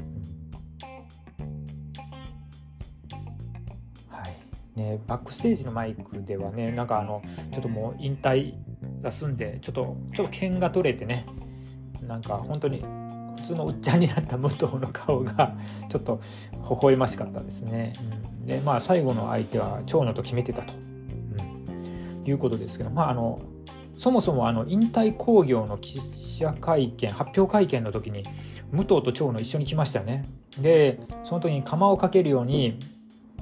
はいね、バックステージのマイクではねなんかあのちょっともう引退が済んでちょっとちょっと剣が取れてねなんか本当に普通のおっちゃんになった武藤の顔がちょっと微笑ましかったですね。うん、でまあ最後の相手は長野と決めてたと。うんいうことですけどまああのそもそもあの引退興行の記者会見発表会見の時に武藤と長野一緒に来ましたね。でその時に釜をかけるように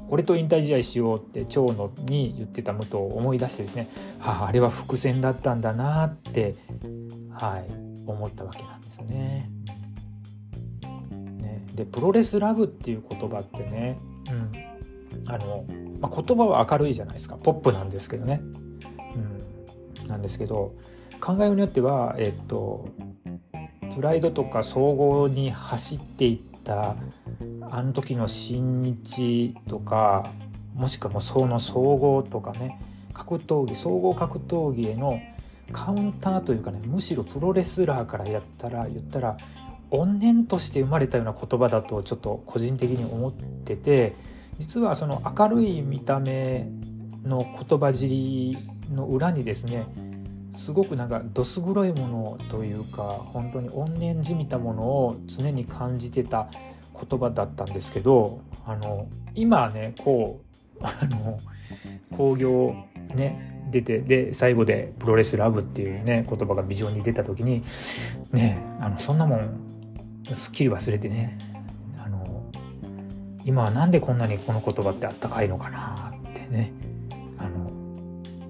俺と引退試合しようって長野に言ってた武藤を思い出してですね、はあ、あれは伏線だったんだなって、はい、思ったわけなんですね。ねでプロレスラブっていう言葉ってね、うんあのまあ、言葉は明るいじゃないですか。ポップなんですけどね、なんですけど考えようによってはえっとプライドとか総合に走っていったあの時の新日とかもしくはもうその総合とかね格闘技総合格闘技へのカウンターというかねむしろプロレスラーからやったら言ったら怨念として生まれたような言葉だとちょっと個人的に思ってて実はその明るい見た目の言葉尻の裏にですねすごくなんかどす黒いものというか本当に怨念じみたものを常に感じてた言葉だったんですけどあの今ねこうあの興行ね出てで最後で「プロレスラブ」っていうね言葉がビジョンに出た時にねあのそんなもんすっきり忘れてねあの今はなんでこんなにこの言葉ってあったかいのかなってね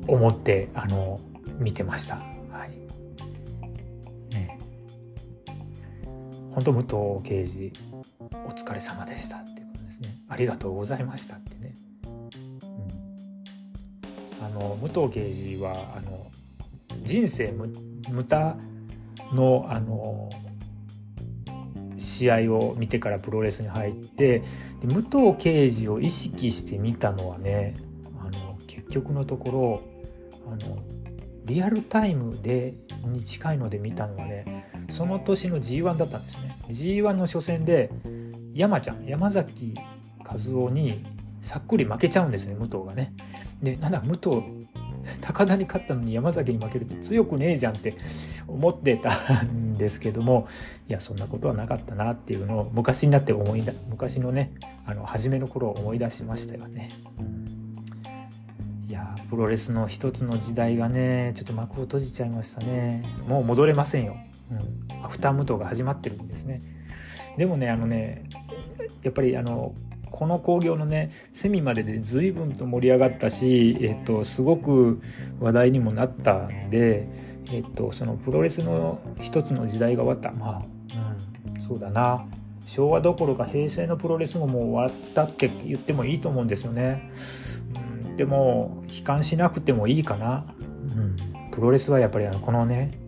思ってあの見てました。はいね、本当武藤刑事お疲れ様でしたっていうことですね。ありがとうございましたってね。うん、あの武藤刑事はあの人生無無駄のあの試合を見てからプロレスに入ってで武藤刑事を意識して見たのはねあの結局のところあのリアルタイムでに近いので見たのはねその年の G1 だったんですね G1 の初戦で山ちゃん山崎和夫にさっくり負けちゃうんですね武藤がねでなんだ武藤高田に勝ったのに山崎に負けるって強くねえじゃんって思ってたんですけどもいやそんなことはなかったなっていうのを昔になって思い出昔のねあの初めの頃を思い出しましたよね。プロレスの一つの時代がねちょっと幕を閉じちゃいましたね。もう戻れませんよ、うん、アフタームートが始まってるんですね。でもねあのねやっぱりあのこの興行のねセミまでで随分と盛り上がったし、えっと、すごく話題にもなったんで、えっと、そのプロレスの一つの時代が終わった。まあ、うん、そうだな。昭和どころか平成のプロレスももう終わったって言ってもいいと思うんですよね。でも悲観しなくてもいいかな、うん、プロレスはやっぱりあのこのね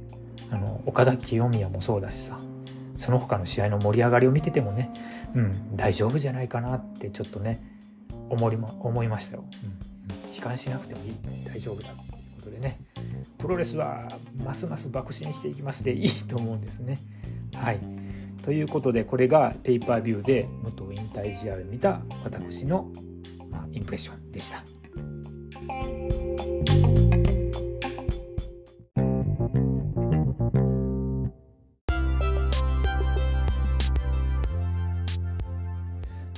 あの岡田清宮もそうだしさその他の試合の盛り上がりを見ててもね、うん、大丈夫じゃないかなってちょっとね思いま思いましたよ、うん、悲観しなくてもいい。大丈夫だということでねプロレスはますます爆心していきますでいいと思うんですね。はい。ということでこれがペーパービューで元引退試合を見た私の、まあ、インプレッションでした。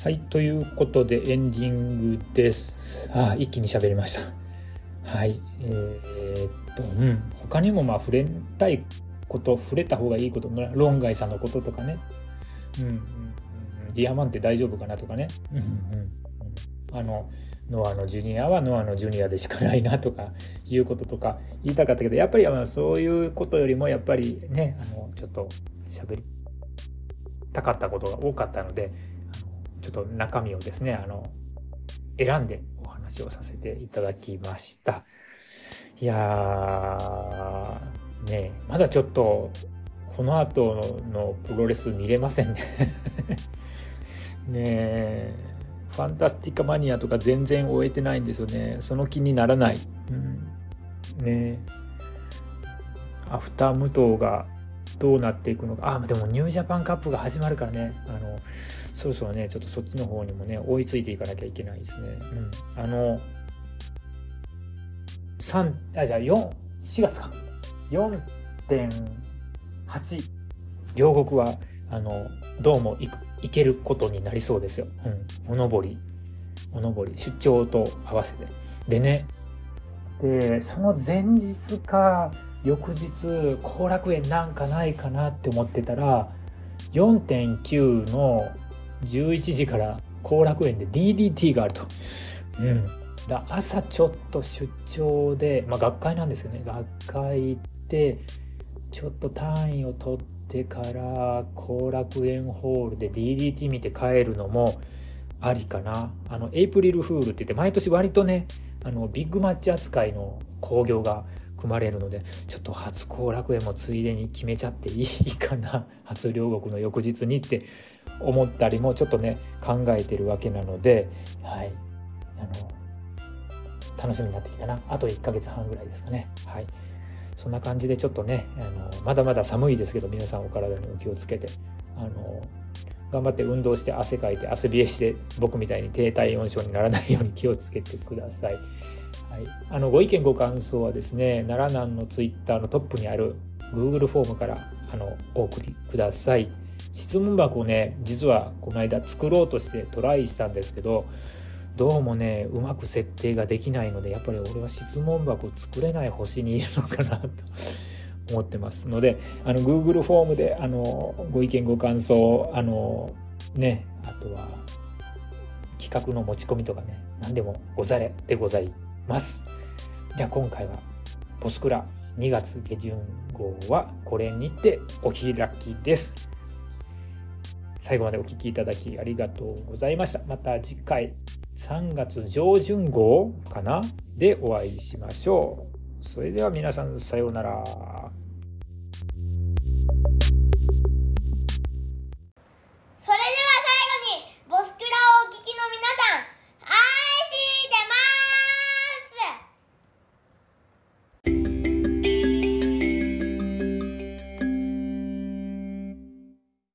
はい、ということでエンディングです。あ一気に喋りました。はい、えー、っと、うん、他にもまあ触れたいこと、触れた方がいいこと、ロンガイさんのこととかね、うん、うん、ディアマンって大丈夫かなとかね、うん、うん、あの、ノアのジュニアはノアのジュニアでしかないなとかいうこととか言いたかったけど、やっぱりそういうことよりもやっぱりね、あの、ちょっと喋りたかったことが多かったので、ちょっと中身をですね、あの、選んでお話をさせていただきました。いやー、ねまだちょっと、この後のプロレス見れませんね。ねえ、ファンタスティカマニアとか全然終えてないんですよね。その気にならない。うん、ねアフター無糖がどうなっていくのか。あ、でもニュージャパンカップが始まるからね。あの、そろそろね、ちょっとそっちの方にもね、追いついていかなきゃいけないですね。うん。あの、3、あ、じゃあ4、4月か。4.8、両国は、あの、どうも行く、行けることになりそうですよ。うん。おのぼり、おのぼり、出張と合わせて。でね、でその前日か翌日後楽園なんかないかなって思ってたら4.9の11時から後楽園で DDT があると。うん、だ朝ちょっと出張で、まあ、学会なんですよね学会行ってちょっと単位を取ってから後楽園ホールで DDT 見て帰るのもありかな。あのエイプリルフールって言って毎年割とねあのビッグマッチ扱いの興行が組まれるのでちょっと初後楽園もついでに決めちゃっていいかな。初両国の翌日にって思ったりもちょっとね考えてるわけなのではい。あの楽しみになってきたな。あと1ヶ月半ぐらいですかね。はい。そんな感じでちょっとねあのまだまだ寒いですけど皆さんお体にお気をつけてあの頑張って運動して汗かいて汗冷えして僕みたいに低体温症にならないように気をつけてください。はい、あのご意見ご感想はですね奈良南のツイッターのトップにある Google フォームからあのお送りください。質問箱をね実はこの間作ろうとしてトライしたんですけどどうもねうまく設定ができないのでやっぱり俺は質問箱を作れない星にいるのかなと思ってますので あの Google フォームであのご意見ご感想あのねあとは企画の持ち込みとかね何でもござれでございます。じゃあ今回はボスクラ2月下旬号はこれにてお開きです。最後までお聴きいただきありがとうございました。また次回。3月上旬号かな？でお会いしましょうそれでは皆さんさようなら。